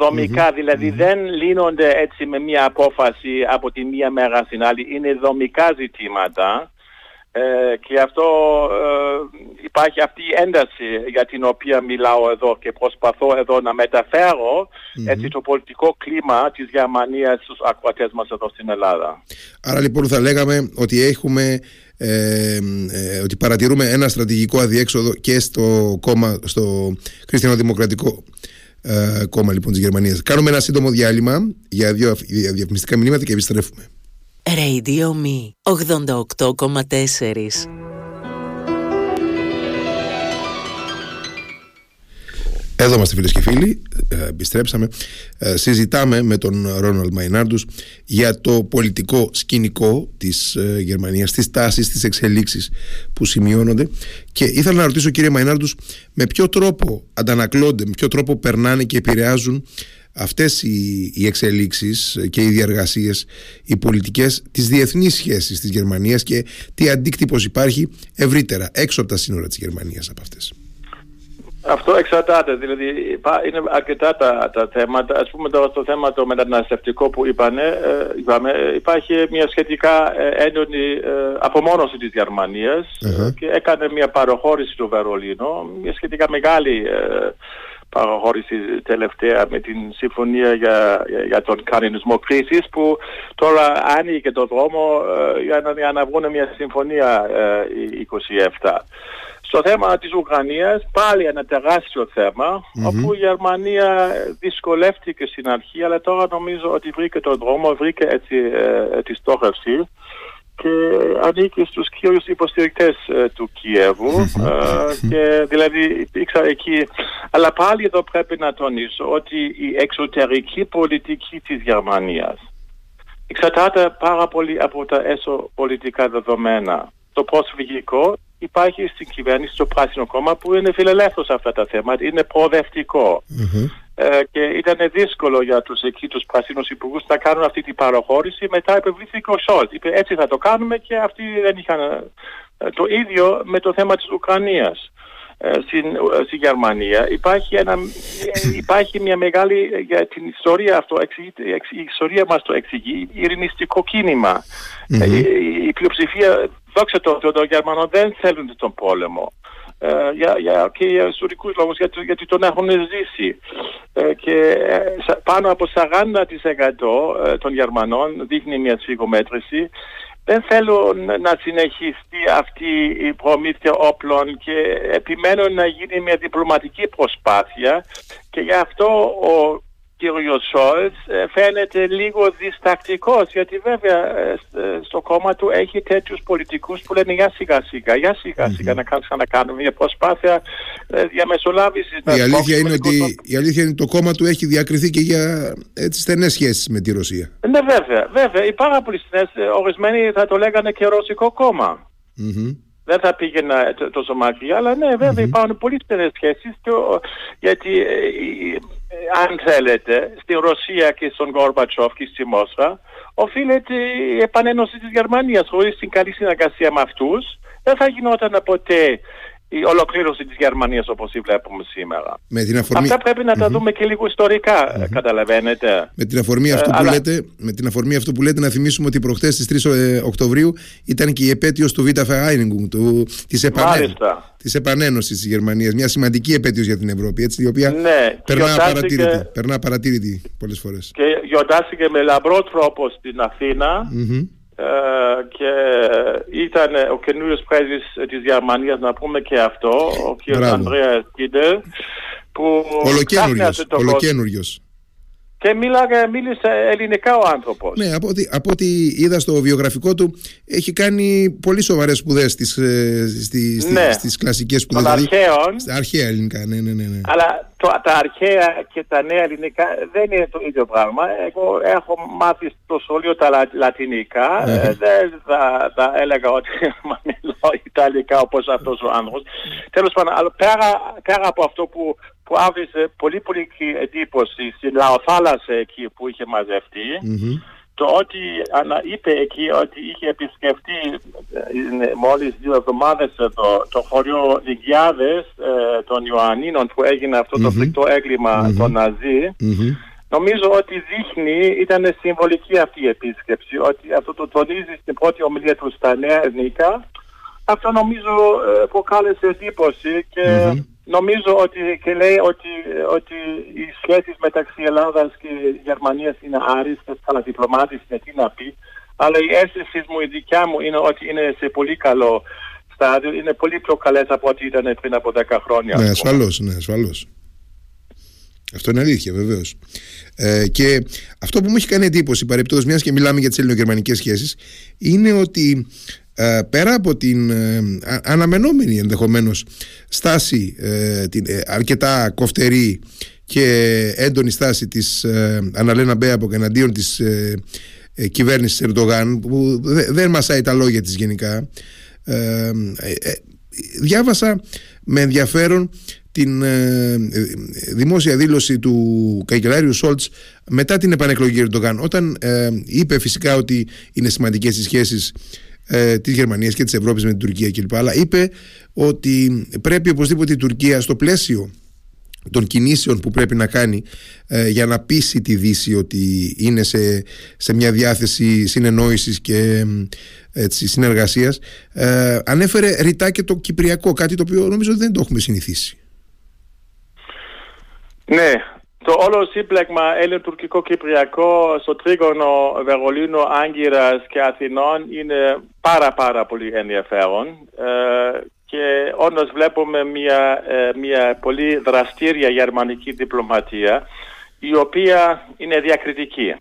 δηλαδή δεν λύνονται έτσι με μια απόφαση από τη μία μέρα στην άλλη. Είναι δομικά ζητήματα ε, και αυτό ε, υπάρχει αυτή η ένταση για την οποία μιλάω εδώ και προσπαθώ εδώ να μεταφερω έτσι το πολιτικό κλίμα της Γερμανίας στους ακροατές μας εδώ στην Ελλάδα. Άρα λοιπόν θα λέγαμε ότι έχουμε ε, ε, ότι παρατηρούμε ένα στρατηγικό αδιέξοδο και στο κόμμα, στο Χριστιανοδημοκρατικό ε, κόμμα λοιπόν της Γερμανίας. Κάνουμε ένα σύντομο διάλειμμα για δύο διαφημιστικά μηνύματα και επιστρέφουμε. Radio Me 88,4 Εδώ είμαστε φίλες και φίλοι. ε, επιστρέψαμε ε, συζητάμε με τον Ρόναλντ Μαϊνάρντους για το πολιτικό σκηνικό της ε, Γερμανίας τις τάσεις, τις εξελίξεις που σημειώνονται και ήθελα να ρωτήσω κύριε Μαϊνάρντους με ποιο τρόπο αντανακλώνται, με ποιο τρόπο περνάνε και επηρεάζουν αυτές οι, οι εξελίξεις και οι διαργασίες, οι πολιτικές τις διεθνείς σχέσεις της Γερμανίας και τι αντίκτυπος υπάρχει ευρύτερα έξω από τα σύνορα της Γερμανίας από αυτές. Αυτό εξαρτάται, δηλαδή είναι αρκετά τα, τα θέματα. Ας πούμε τώρα στο θέμα το μεταναστευτικό που είπανε, ε, είπαμε, υπάρχει μια σχετικά ε, έντονη ε, απομόνωση της γερμανιας και έκανε μια παροχώρηση στο Βερολίνο, μια σχετικά μεγάλη παραχώρηση τελευταία με την συμφωνία για, για, τον κανονισμό κρίσης που τώρα άνοιγε το δρόμο για να, για να βγουν μια συμφωνία 27. Στο θέμα της Ουκρανίας πάλι ένα τεράστιο όπου η Γερμανία δυσκολεύτηκε στην αρχή αλλά τώρα νομίζω ότι βρήκε τον δρόμο, βρήκε έτσι ε, τη στόχευση και ανήκει στους κύριους υποστηρικτές ε, του Κιέβου ε, και δηλαδή υπήρξα εκεί. Αλλά πάλι εδώ πρέπει να τονίσω ότι η εξωτερική πολιτική της Γερμανίας εξαρτάται πάρα πολύ από τα έσω πολιτικά δεδομένα. Το προσφυγικό υπάρχει στην κυβέρνηση το Πράσινο Κόμμα που είναι φιλελεύθερος σε αυτά τα θέματα, είναι Ε, και ήταν δύσκολο για τους εκεί τους πράσινους υπουργούς να κάνουν αυτή την παραχώρηση. Μετά επιβλήθηκε ο Σόλτ. Είπε έτσι θα το κάνουμε και αυτοί δεν είχαν ε, το ίδιο με το θέμα της Ουκρανίας. Ε, στην, ε, στη Γερμανία υπάρχει, ένα, υπάρχει μια μεγάλη για την ιστορία αυτό η ιστορία μας το εξηγεί ειρηνιστικό κίνημα η, η πλειοψηφία δόξα τω Θεώ των Γερμανών δεν θέλουν τον πόλεμο. Ε, για, για, και για ιστορικούς λόγους γιατί, γιατί τον έχουν ζήσει. Ε, και ε, πάνω από 40% των Γερμανών δείχνει μια σφυγομέτρηση δεν θέλω να συνεχιστεί αυτή η προμήθεια όπλων και επιμένω να γίνει μια διπλωματική προσπάθεια. Και γι' αυτό ο κύριο Σόλτ ε, φαίνεται λίγο διστακτικός γιατί βέβαια ε, ε, στο κόμμα του έχει τέτοιους πολιτικούς που λένε για σιγά σιγά, για σιγά σιγά να κάνουμε μια προσπάθεια διαμεσολάβησης. Η αλήθεια, είναι ότι, η αλήθεια είναι ότι το κόμμα του έχει διακριθεί και για έτσι, στενές σχέσεις με τη Ρωσία. Ναι βέβαια, βέβαια. Οι πάρα πολλοί στενές, ορισμένοι θα το λέγανε και ρωσικό δεν θα πήγαινα τόσο μακριά, αλλά ναι, βέβαια υπάρχουν πολύ στενές σχέσεις γιατί αν θέλετε, στην Ρωσία και στον Γκόρμπατσοφ και στη Μόσχα, οφείλεται η επανένωση της Γερμανίας. Χωρίς την καλή συνεργασία με αυτούς, δεν θα γινόταν ποτέ η ολοκλήρωση της Γερμανίας όπως τη βλέπουμε σήμερα. Με την αφορμή... Αυτά πρέπει να τα δούμε και λίγο ιστορικά, καταλαβαίνετε. Με την, αφορμή αυτό ε, που λέτε, με την αφορμή αυτό που λέτε να θυμίσουμε ότι προχθές στις 3 ε, Οκτωβρίου ήταν και η επέτειος του Β' Vereinigung, της, επανέ... της επανένωσης της Γερμανίας. Μια σημαντική επέτειος για την Ευρώπη, έτσι, η οποία ναι, περνά, παρατήρητη, περνά παρατήρητη πολλές φορές. Και γιορτάστηκε με λαμπρό τρόπο στην αθηνα ε, και ήταν ο καινούριος πρέσβης της Γερμανίας να πούμε και αυτό, ο κ. Ανδρέας Κίντελ, που ολοκένουργιος, και μίλαγε, μίλησε ελληνικά ο άνθρωπος. Ναι, από ό,τι, από ό,τι είδα στο βιογραφικό του, έχει κάνει πολύ σοβαρές σπουδές στις στις, ναι. στις κλασικές σπουδέ. Των δηλαδή, αρχαίων. Στα αρχαία ελληνικά, ναι, ναι, ναι. ναι. Αλλά το, τα αρχαία και τα νέα ελληνικά δεν είναι το ίδιο πράγμα. Εγώ έχω μάθει στο σχολείο τα λα, λατινικά. Ε. Ε, δεν θα, θα, έλεγα ότι <laughs> μιλάω ιταλικά όπως αυτός ο άνθρωπος. Τέλος πάντων, πέρα, πέρα από αυτό που που άφησε πολύ πολύ εντύπωση στην Λαοθάλασσα εκεί που είχε το ότι είπε εκεί ότι είχε επισκεφτεί ε, μόλις δύο εβδομάδες εδώ το χωριό Λιγιάδες ε, των Ιωαννίνων που έγινε αυτό το φρικτό έγκλημα των Ναζί Νομίζω ότι δείχνει, ήταν συμβολική αυτή η επίσκεψη, ότι αυτό το τονίζει στην πρώτη ομιλία του στα Νέα Εθνικά. Αυτό νομίζω ε, προκάλεσε εντύπωση και Νομίζω ότι και λέει ότι, ότι οι σχέσεις μεταξύ Ελλάδας και Γερμανίας είναι άριστες, αλλά διπλωμάτης είναι τι να πει. Αλλά η αίσθηση μου, η δικιά μου, είναι ότι είναι σε πολύ καλό στάδιο. Είναι πολύ πιο καλές από ό,τι ήταν πριν από 10 χρόνια. Ναι, ασφαλώς, ναι, ασφαλώς. Αυτό είναι αλήθεια, βεβαίως. Ε, και αυτό που μου έχει κάνει εντύπωση, παρεπτόντως, μιας και μιλάμε για τις ελληνογερμανικές σχέσεις, είναι ότι ε, πέρα από την ε, αναμενόμενη ενδεχομένως στάση ε, την, αρκετά κοφτερή και έντονη στάση της ε, Αναλένα Μπέαπο εναντίον της ε, ε, κυβέρνησης Ερντογάν που δεν μασάει τα λόγια της γενικά ε, διάβασα με ενδιαφέρον την δημόσια δήλωση του καγκελάριου Σόλτς μετά την επανεκλογή Ερντογάν όταν είπε φυσικά ότι είναι σημαντικές οι σχέσεις ε, της Γερμανίας και της Ευρώπης με την Τουρκία κλπ. Αλλά είπε ότι πρέπει οπωσδήποτε η Τουρκία στο πλαίσιο των κινήσεων που πρέπει να κάνει ε, για να πείσει τη Δύση ότι είναι σε, σε μια διάθεση συνεννόησης και έτσι, συνεργασίας ε, ανέφερε ρητά και το Κυπριακό κάτι το οποίο νομίζω δεν το έχουμε συνηθίσει Ναι, το όλο σύμπλεγμα Έλλην-Τουρκικό-Κυπριακό στο τρίγωνο Βερολίνο, Άγκυρας και Αθηνών είναι πάρα πάρα πολύ ενδιαφέρον ε, και όντως βλέπουμε μια, ε, μια πολύ δραστήρια γερμανική διπλωματία η οποία είναι διακριτική.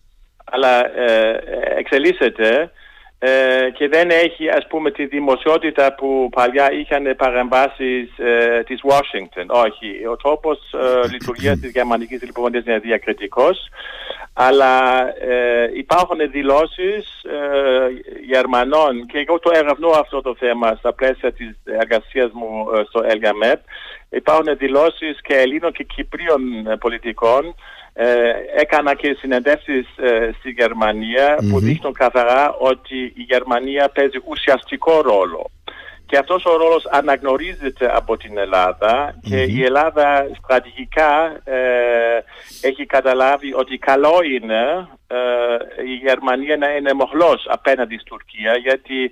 Αλλά ε, εξελίσσεται ε, και δεν έχει ας πούμε τη δημοσιότητα που παλιά είχαν παρεμβάσεις ε, της Washington. Όχι, ο τρόπος ε, <coughs> λειτουργίας της γερμανικής διπλωματίας είναι διακριτικός αλλά ε, υπάρχουν δηλώσεις ε, Γερμανών και εγώ το ερευνώ αυτό το θέμα στα πλαίσια της εργασίας μου ε, στο ΕΛΓΑΜΕΠ υπάρχουν δηλώσεις και Ελλήνων και Κυπρίων πολιτικών ε, έκανα και συνεντεύσεις ε, στη γερμανια που δείχνουν καθαρά ότι η Γερμανία παίζει ουσιαστικό ρόλο. Και αυτός ο ρόλος αναγνωρίζεται από την ελλαδα και η Ελλάδα στρατηγικά ε, έχει καταλάβει ότι καλό είναι η Γερμανία να είναι μοχλός απέναντι στην Τουρκία γιατί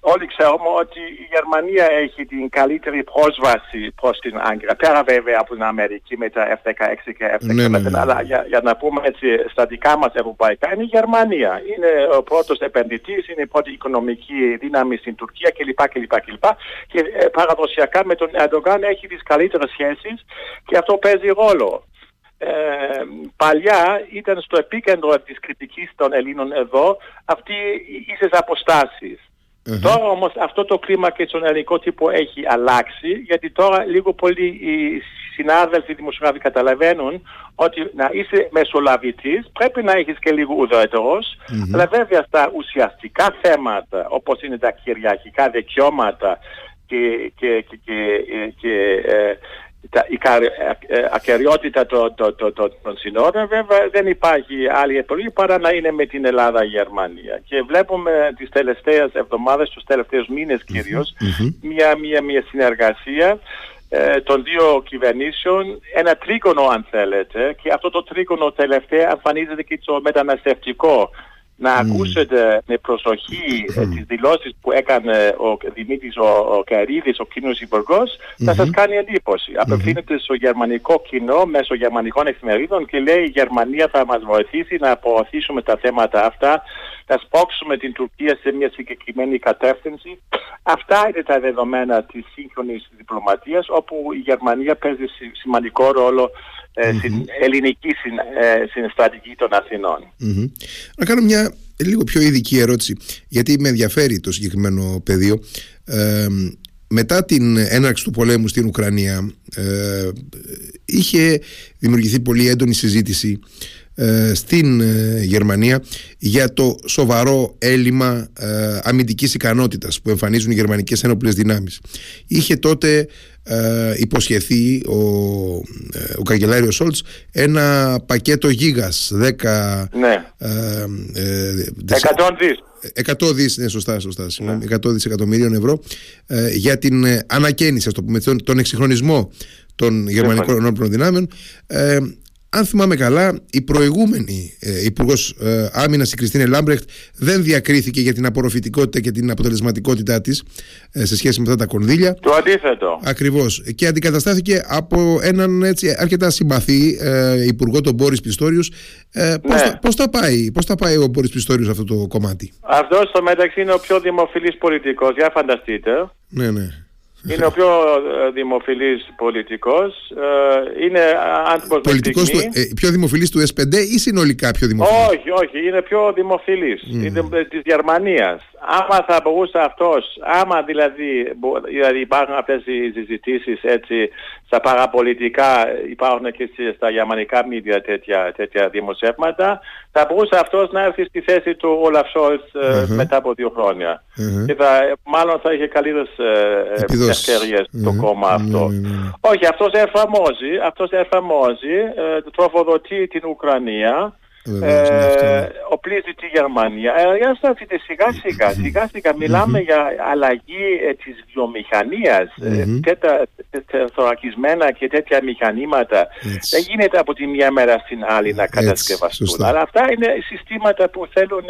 Όλοι ξέρουμε ότι η Γερμανία έχει την καλύτερη πρόσβαση προς την Άγκυρα. Πέρα βέβαια από την Αμερική με τα F-16 και F-17. Ναι, ναι, ναι. Αλλά για, για, να πούμε έτσι στα δικά μας ευρωπαϊκά είναι η Γερμανία. Είναι ο πρώτος επενδυτής, είναι η πρώτη οικονομική δύναμη στην Τουρκία κλπ. κλπ, κλπ. Και ε, παραδοσιακά με τον Ερντογάν έχει τις καλύτερες σχέσεις και αυτό παίζει ρόλο. Ε, παλιά ήταν στο επίκεντρο της κριτικής των Ελλήνων εδώ αυτοί οι ίσες αποστάσεις. Τώρα όμως αυτό το κλίμα και στον ελληνικό τύπο έχει αλλάξει γιατί τώρα λίγο πολύ οι συνάδελφοι δημοσιογράφοι καταλαβαίνουν ότι να είσαι μεσολαβητής πρέπει να έχεις και λίγο ουδετερός αλλά βέβαια στα ουσιαστικά θέματα όπως είναι τα κυριαρχικά δικαιώματα και, και, και, και, ε, η ε, ε, ακαιριότητα των, των, των, των συνόρων βέβαια δεν υπάρχει άλλη επιλογή παρά να είναι με την Ελλάδα η Γερμανία. Και βλέπουμε τις τελευταίες εβδομάδες, τους τελευταίους μήνες μια, μια, μια συνεργασία ε, των δύο κυβερνήσεων ένα τρίγωνο αν θέλετε και αυτό το τρίγωνο τελευταία εμφανίζεται και το μεταναστευτικό να mm. ακούσετε με προσοχή mm. τις δηλώσεις που έκανε ο Δημήτρης ο, ο Καρίδης, ο κοινός υπουργός, mm-hmm. θα σας κάνει εντύπωση. Mm-hmm. Απευθύνεται στο γερμανικό κοινό μέσω γερμανικών εφημερίδων και λέει η Γερμανία θα μας βοηθήσει να προωθήσουμε τα θέματα αυτά, να σπρώξουμε την Τουρκία σε μια συγκεκριμένη κατεύθυνση. Αυτά είναι τα δεδομένα της σύγχρονης διπλωματίας όπου η Γερμανία παίζει σημαντικό ρόλο ε, στην ελληνική συνστρατηγική των Αθηνών. Να κάνω μια λίγο πιο ειδική ερώτηση, γιατί με ενδιαφέρει το συγκεκριμένο πεδίο. Ε, μετά την έναρξη του πολέμου στην Ουκρανία ε, είχε δημιουργηθεί πολύ έντονη συζήτηση ε, στην ε, Γερμανία για το σοβαρό έλλειμμα ε, αμυντικής ικανότητας που εμφανίζουν οι γερμανικές ένοπλες δυνάμεις. Είχε τότε υποσχεθεί ο, ο καγκελάριος Σόλτς ένα πακέτο γίγας 10 ναι. 100 δις 100 δις, ναι, σωστά, σωστά, ναι. 100 δισεκατομμύριων ευρώ για την ανακαίνιση, το πούμε, τον, τον εξυγχρονισμό των γερμανικών ενόπλων δυνάμεων αν θυμάμαι καλά, η προηγούμενη ε, Υπουργός ε, Άμυνας, η Κριστίνε Λάμπρεχτ, δεν διακρίθηκε για την απορροφητικότητα και την αποτελεσματικότητά της ε, σε σχέση με αυτά τα κονδύλια. Το αντίθετο. Ακριβώς. Και αντικαταστάθηκε από έναν έτσι, αρκετά συμπαθή ε, Υπουργό, τον Μπόρις Πιστόριους. Ε, Πώς ναι. θα, θα, πάει, πώς θα πάει ο Μπόρις Πιστόριους αυτό το κομμάτι; Αυτός στο μεταξύ είναι ο πιο δημοφιλής πολιτικός. Για φανταστείτε. Ναι, ναι. Είναι ο πιο ε, δημοφιλής πολιτικός. Ε, είναι άνθρωπος πολιτικός του, ε, πιο δημοφιλής του S5 ή συνολικά πιο δημοφιλής; Όχι, όχι. Είναι πιο δημοφιλής. Mm. Είναι της Γερμανίας. άμα θα μπορούσε αυτός, άμα δηλαδή, δηλαδή υπάρχουν αυτές οι συζητήσεις έτσι στα παραπολιτικά, υπάρχουν και στα γερμανικά μίδια τέτοια, τέτοια δημοσιεύματα, θα μπορούσε αυτός να έρθει στη θέση του Όλαφ mm-hmm. μετά από δύο χρόνια. Mm-hmm. Και θα, μάλλον θα είχε καλύτερες ε, ευκαιρίες mm-hmm. το κόμμα αυτό. Όχι, αυτός εφαρμόζει, αυτός εφαρμόζει, ε, τροφοδοτεί την Ουκρανία, ε, οπλίζει τη Γερμανία. Ε, αφήτε σιγά σιγά, σιγά σιγά μιλάμε για αλλαγή ε, της βιομηχανίας, mm-hmm. θωρακισμένα και τέτοια μηχανήματα. Δεν γίνεται από τη μια μέρα στην άλλη να κατασκευαστούν. Αλλά αυτά είναι συστήματα που θέλουν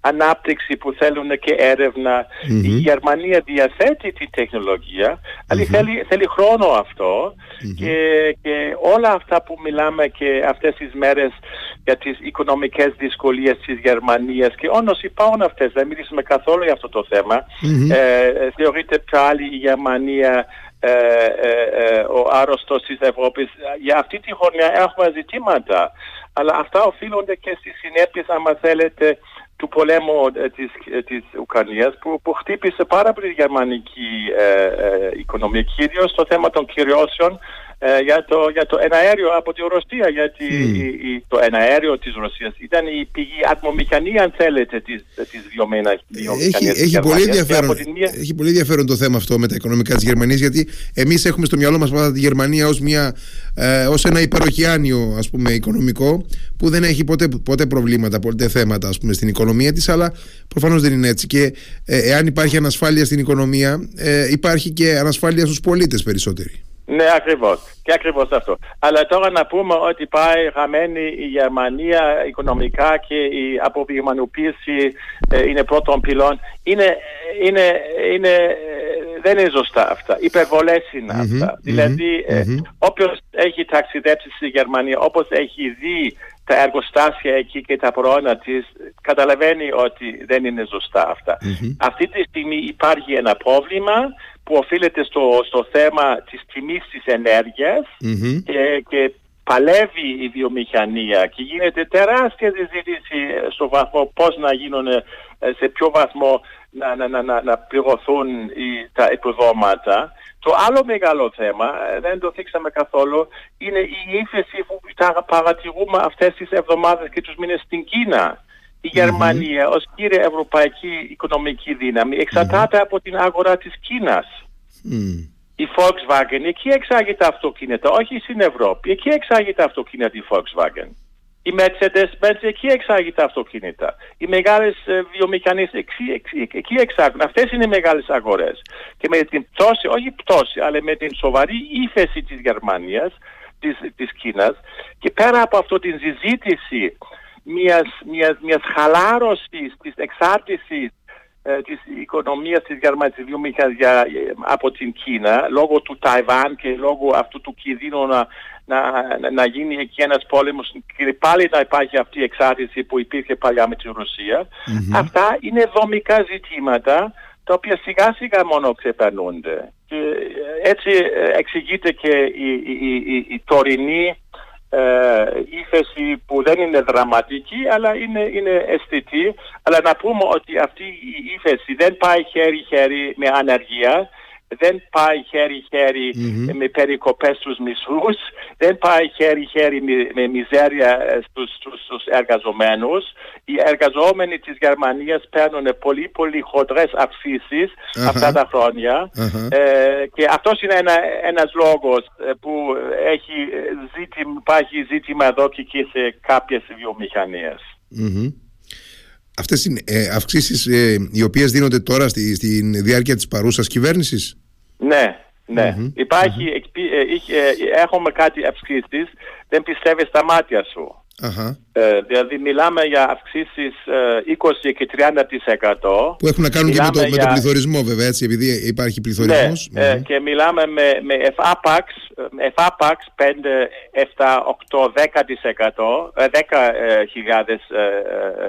ανάπτυξη, που θέλουν και έρευνα. Η Γερμανία διαθέτει τη τεχνολογία, αλλά θέλει, θέλει χρόνο αυτό και, και όλα αυτά που μιλάμε και αυτές τις μέρες για τις οικονομικές δυσκολίες της Γερμανίας και όντως υπάρχουν αυτές, δεν μιλήσουμε καθόλου για αυτό το θέμα. Mm-hmm. Ε, θεωρείται πάλι η Γερμανία ε, ε, ε, ο άρρωστος της Ευρώπης. Για αυτή τη χρονιά έχουμε ζητήματα, αλλά αυτά οφείλονται και στις συνέπειες, άμα θέλετε, του πολέμου ε, της, ε, της Ουκρανίας που, που χτύπησε πάρα πολύ γερμανική ε, οικονομία, κυρίως στο θέμα των κυριώσεων ε, για, το, για το εναέριο από τη Ρωσία γιατί η, το εναέριο της Ρωσίας ήταν η πηγή ατμομηχανή αν θέλετε της, της έχει, έχει, πολύ ενδιαφέρον, έχει πολύ ενδιαφέρον το θέμα αυτό με τα οικονομικά της Γερμανίας γιατί εμείς έχουμε στο μυαλό μας πάντα τη Γερμανία ως, μια, ε, ως ένα υπεροχιάνιο ας πούμε οικονομικό που δεν έχει ποτέ, ποτέ προβλήματα, ποτέ θέματα ας πούμε στην οικονομία της αλλά προφανώς δεν είναι έτσι. Και ε, εάν υπάρχει ανασφάλεια στην οικονομία ε, υπάρχει και ανασφάλεια στους πολίτες περισσότεροι. Ναι, ακριβώς. Και ακριβώς αυτό. Αλλά τώρα να πούμε ότι πάει χαμένη η Γερμανία οικονομικά και η αποβιομανοποίηση ε, είναι πρώτον πυλών. Είναι, είναι, είναι, δεν είναι ζωστά αυτά. Υπερβολές είναι αυτά. δηλαδη ε, όποιος έχει ταξιδέψει στη Γερμανία, όπως έχει δει τα εργοστάσια εκεί και τα προϊόντα της, καταλαβαίνει ότι δεν είναι ζωστά Αυτή τη στιγμή υπάρχει ένα πρόβλημα που οφείλεται στο, στο θέμα της τιμής της ενεργειας και, και παλεύει η βιομηχανία και γίνεται τεράστια συζήτηση στο βαθμό πώς να γίνουν, ε, σε ποιο βαθμό να, να, να, να, να πληρωθούν τα επιδόματα. Το άλλο μεγάλο θέμα, ε, δεν το θίξαμε καθόλου, είναι η ύφεση που παρατηρούμε αυτές τις εβδομάδες και τους μήνες στην Κίνα. Η Γερμανία ως κύρια ευρωπαϊκή οικονομική δύναμη από την αγορά της Κίνας. Η Volkswagen εκεί εξάγει τα αυτοκίνητα, όχι στην Ευρώπη. Εκεί εξάγει τα αυτοκίνητα η Volkswagen. Η Mercedes-Benz εκεί εξάγει τα αυτοκίνητα. Οι μεγάλες ε, βιομηχανίες εκεί, εκεί εξάγουν. Αυτές είναι οι μεγάλες αγορές. Και με την πτώση, όχι πτώση, αλλά με την σοβαρή ύφεση της Γερμανίας, της, της Κίνας και πέρα από αυτό την συζήτηση μιας, μιας, μιας χαλάρωσης της εξάρτησης ε, της οικονομίας της Γερμανίας για, ε, από την Κίνα λόγω του Ταϊβάν και λόγω αυτού του κινδύνου να, να, να γίνει εκεί ένας πόλεμος και πάλι να υπάρχει αυτή η εξάρτηση που υπήρχε παλιά με την ρωσια Αυτά είναι δομικά ζητήματα τα οποία σιγά σιγά μόνο ξεπερνούνται. Και ε, έτσι εξηγείται και η, η, η, η τωρινή ε, ύφεση που δεν είναι δραματική αλλά είναι, είναι αισθητή. Αλλά να πούμε ότι αυτή η ύφεση δεν πάει χέρι-χέρι με ανεργία δεν πάει χέρι-χέρι mm-hmm. με περικοπές στους μισθούς, δεν πάει χέρι-χέρι με, με μιζέρια ε, στους, στους, στους εργαζομένους. Οι εργαζόμενοι της Γερμανίας παίρνουν πολύ πολύ χοντρές αυξήσεις uh-huh. αυτά τα χρόνια uh-huh. ε, και αυτός είναι ένα, ένας λόγος ε, που έχει ζήτημα, υπάρχει ζήτημα εδώ και εκεί σε κάποιες βιομηχανίες. Mm-hmm. Αυτές είναι ε, αυξήσεις ε, οι οποίες δίνονται τώρα στη, στη διάρκεια της παρούσας κυβέρνησης; Ναι, ναι. υπαρχει ε, έχουμε κάτι αυξήσεις, δεν πιστεύεις στα μάτια σου. Ε, δηλαδή μιλάμε για αυξήσεις 20 ε, και 30%. Που έχουν να κάνουν και με το, με το πληθωρισμό βέβαια έτσι, επειδή υπάρχει πληθωρισμός. Ναι, ε, και μιλάμε με, με FAPAX, FAPAX 5, 7, 8, 10%, 10.000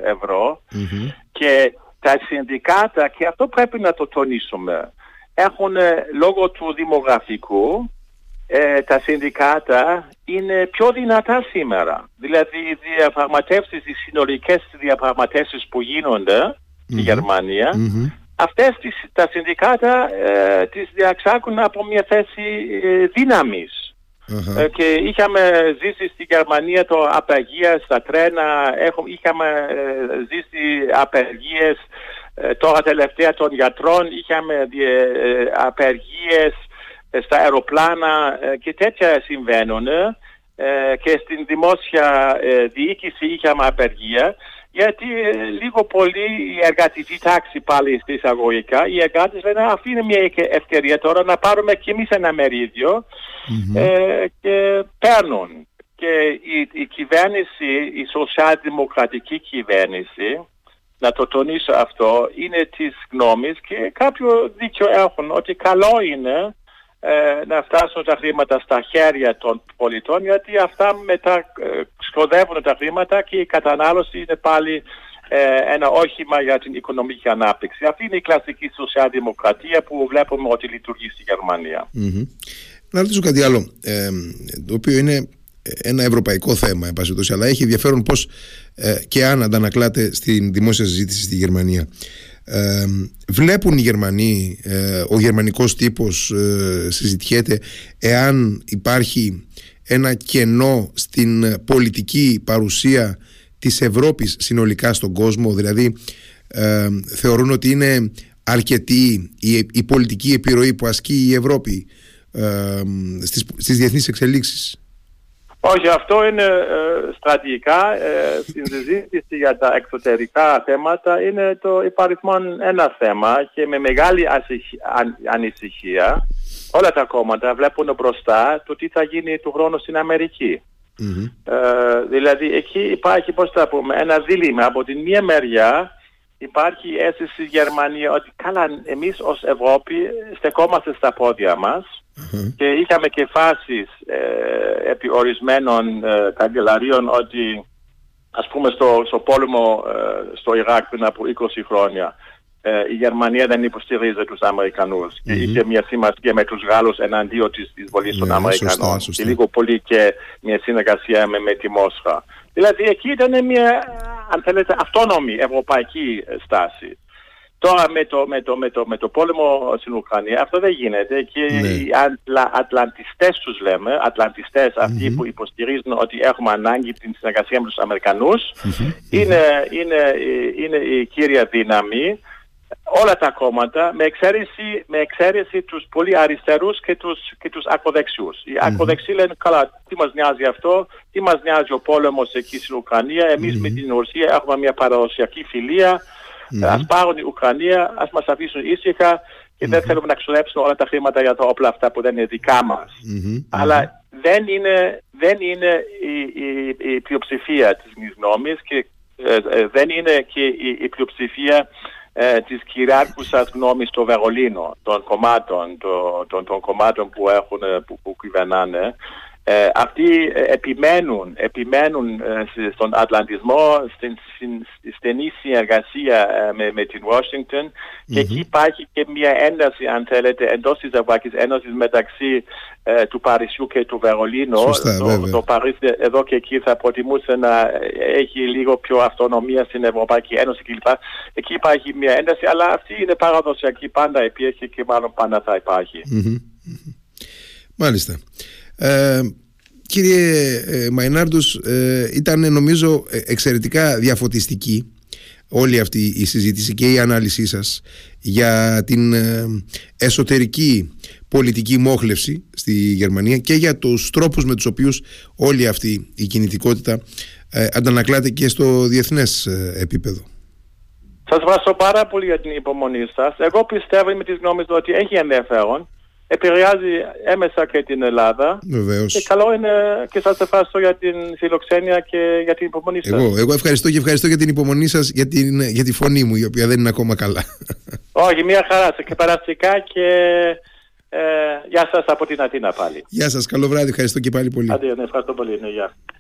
ευρώ. Και τα συνδικάτα, και αυτό πρέπει να το τονίσουμε, έχουν λόγω του δημογραφικού ε, τα συνδικάτα είναι πιο δυνατά σήμερα. Δηλαδή οι διαπραγματεύσεις, οι συνολικές διαπραγματεύσεις που γίνονται στη γερμανια αυτές τις, τα συνδικάτα ε, τις διαξάκουν από μια θέση ε, δυναμης ε, και είχαμε ζήσει στη Γερμανία το απεργία στα τρένα, έχουμε, είχαμε ε, ζήσει απεργίες τώρα τελευταία των γιατρών, είχαμε απεργίες στα αεροπλάνα και τέτοια συμβαίνουν και στην δημόσια διοίκηση είχαμε απεργία γιατί ε, λίγο πολύ η εργατική τάξη πάλι στη εισαγωγικά, οι εργάτες λένε αυτή είναι μια ευκαιρία τώρα να πάρουμε κι εμείς ένα ε, και παίρνουν. Και η, η κυβέρνηση, η σοσιαλδημοκρατική κυβέρνηση, να το τονίσω αυτό, είναι της γνώμης και κάποιο δίκιο έχουν ότι καλό είναι ε, να φτάσουν τα χρήματα στα χέρια των πολιτών γιατί αυτά μετά ε, σκοδεύουν τα χρήματα και η κατανάλωση είναι πάλι ε, ένα όχημα για την οικονομική ανάπτυξη. Αυτή είναι η κλασική σοσιαλδημοκρατία που βλέπουμε ότι λειτουργεί στη γερμανια Να ρωτήσω κάτι άλλο, ε, το οποίο είναι ένα ευρωπαϊκό θέμα, εν αλλά έχει ενδιαφέρον πώς και αν αντανακλάται στην δημόσια συζήτηση στη Γερμανία βλέπουν οι Γερμανοί, ε, ο γερμανικός τύπος ε, συζητιέται εάν υπάρχει ένα κενό στην πολιτική παρουσία της Ευρώπης συνολικά στον κόσμο, δηλαδή θεωρούν ότι είναι αρκετή η, η πολιτική επιρροή που ασκεί η Ευρώπη στις, στις διεθνείς εξελίξεις. Όχι, αυτό είναι ε, στρατηγικά. Ε, στην συζήτηση για τα εξωτερικά θέματα είναι το υπαριθμόν ένα θέμα και με μεγάλη ανησυχία όλα τα κόμματα βλέπουν μπροστά το τι θα γίνει του χρόνου στην αμερικη Ε, δηλαδή εκεί υπάρχει, πώς θα πούμε, ένα δίλημα. Από την μία μεριά υπάρχει αίσθηση στη Γερμανία ότι καλά εμείς ως Ευρώπη στεκόμαστε στα πόδια μας και είχαμε και φάσεις ε, επί ορισμένων ε, καγκελαρίων ότι ας πούμε στο, στο πόλεμο ε, στο Ιράκ πριν από 20 χρόνια ε, η Γερμανία δεν υποστηρίζει τους Αμερικανούς. Και είχε μια σημασία με τους Γάλλους εναντίον της εισβολής των ναι, Αμερικανών. και λίγο πολύ και μια συνεργασία με, με τη Μόσχα. Δηλαδή εκεί ήταν μια αν θέλετε αυτόνομη ευρωπαϊκή στάση. Τώρα με το, με, το, με, το, με το πόλεμο στην Ουκρανία αυτό δεν γίνεται. Και ναι. οι ατλα, ατλαντιστές τους λέμε, ατλαντιστές αυτοί που υποστηρίζουν ότι έχουμε ανάγκη την συνεργασία με τους αμερικανους είναι, είναι, είναι η κύρια δύναμη όλα τα κόμματα με εξαίρεση, με εξαίρεση τους πολύ αριστερούς και τους, και τους ακροδεξιούς. Οι ακροδεξιοί λένε καλά τι μας νοιάζει αυτό, τι μας νοιάζει ο πόλεμος εκεί στην Ουκρανία, εμείς με την Ρωσία έχουμε μια παραδοσιακή φιλία, Mm-hmm. Ας πάρουν η Ουκρανία, ας μας αφήσουν ήσυχα και δεν θέλουμε να ξοδέψουν όλα τα χρήματα για τα όπλα αυτά που δεν είναι δικά μας. Αλλά δεν είναι, δεν είναι η, η, η πλειοψηφία της γνώμης και ε, ε, δεν είναι και η, η πλειοψηφία ε, της κυριάρχουσας γνώμης στο Βερολίνο των κομμάτων, των, των, κομμάτων που, έχουν, που, που κυβερνάνε. Ε, αυτοί ε, επιμένουν, επιμένουν ε, στον Ατλαντισμό, στην, στην στενή συνεργασία με, με την Washington. Και εκεί υπάρχει και μια ένταση αν θέλετε εντός της Ευρωπαϊκής Ένωσης μεταξύ του Παρισιού και του Βερολίνου. Σωστά, το, το Παρίσι εδώ και εκεί θα προτιμούσε να έχει λίγο πιο αυτονομία στην Ευρωπαϊκή Ένωση κλπ. Εκεί υπάρχει μια ένταση αλλά αυτή είναι παραδοσιακή. Πάντα υπήρχε και μάλλον πάντα θα υπαρχει Μάλιστα. Ε, κύριε ε, Μαϊνάρντους, ε, ήταν νομίζω ε, εξαιρετικά διαφωτιστική όλη αυτή η συζήτηση και η ανάλυση σας για την εσωτερική πολιτική μόχλευση στη Γερμανία και για τους τρόπους με τους οποίους όλη αυτή η κινητικότητα αντανακλάται και στο διεθνές επίπεδο. Σας ευχαριστώ πάρα πολύ για την υπομονή σας. Εγώ πιστεύω με τις γνώμες ότι έχει ενδιαφέρον επηρεάζει έμεσα και την Ελλάδα. Βεβαίως. Και καλό είναι και σας ευχαριστώ για την φιλοξένεια και για την υπομονή σας. Εγώ, εγώ ευχαριστώ και ευχαριστώ για την υπομονή σας για, την, για τη φωνή μου η οποία δεν είναι ακόμα καλά. Όχι, μια χαρά και περαστικά και ε, γεια σας από την Αθήνα πάλι. Γεια σας, καλό βράδυ, ευχαριστώ και πάλι πολύ. Αντί, ναι, ευχαριστώ πολύ, ναι, γεια.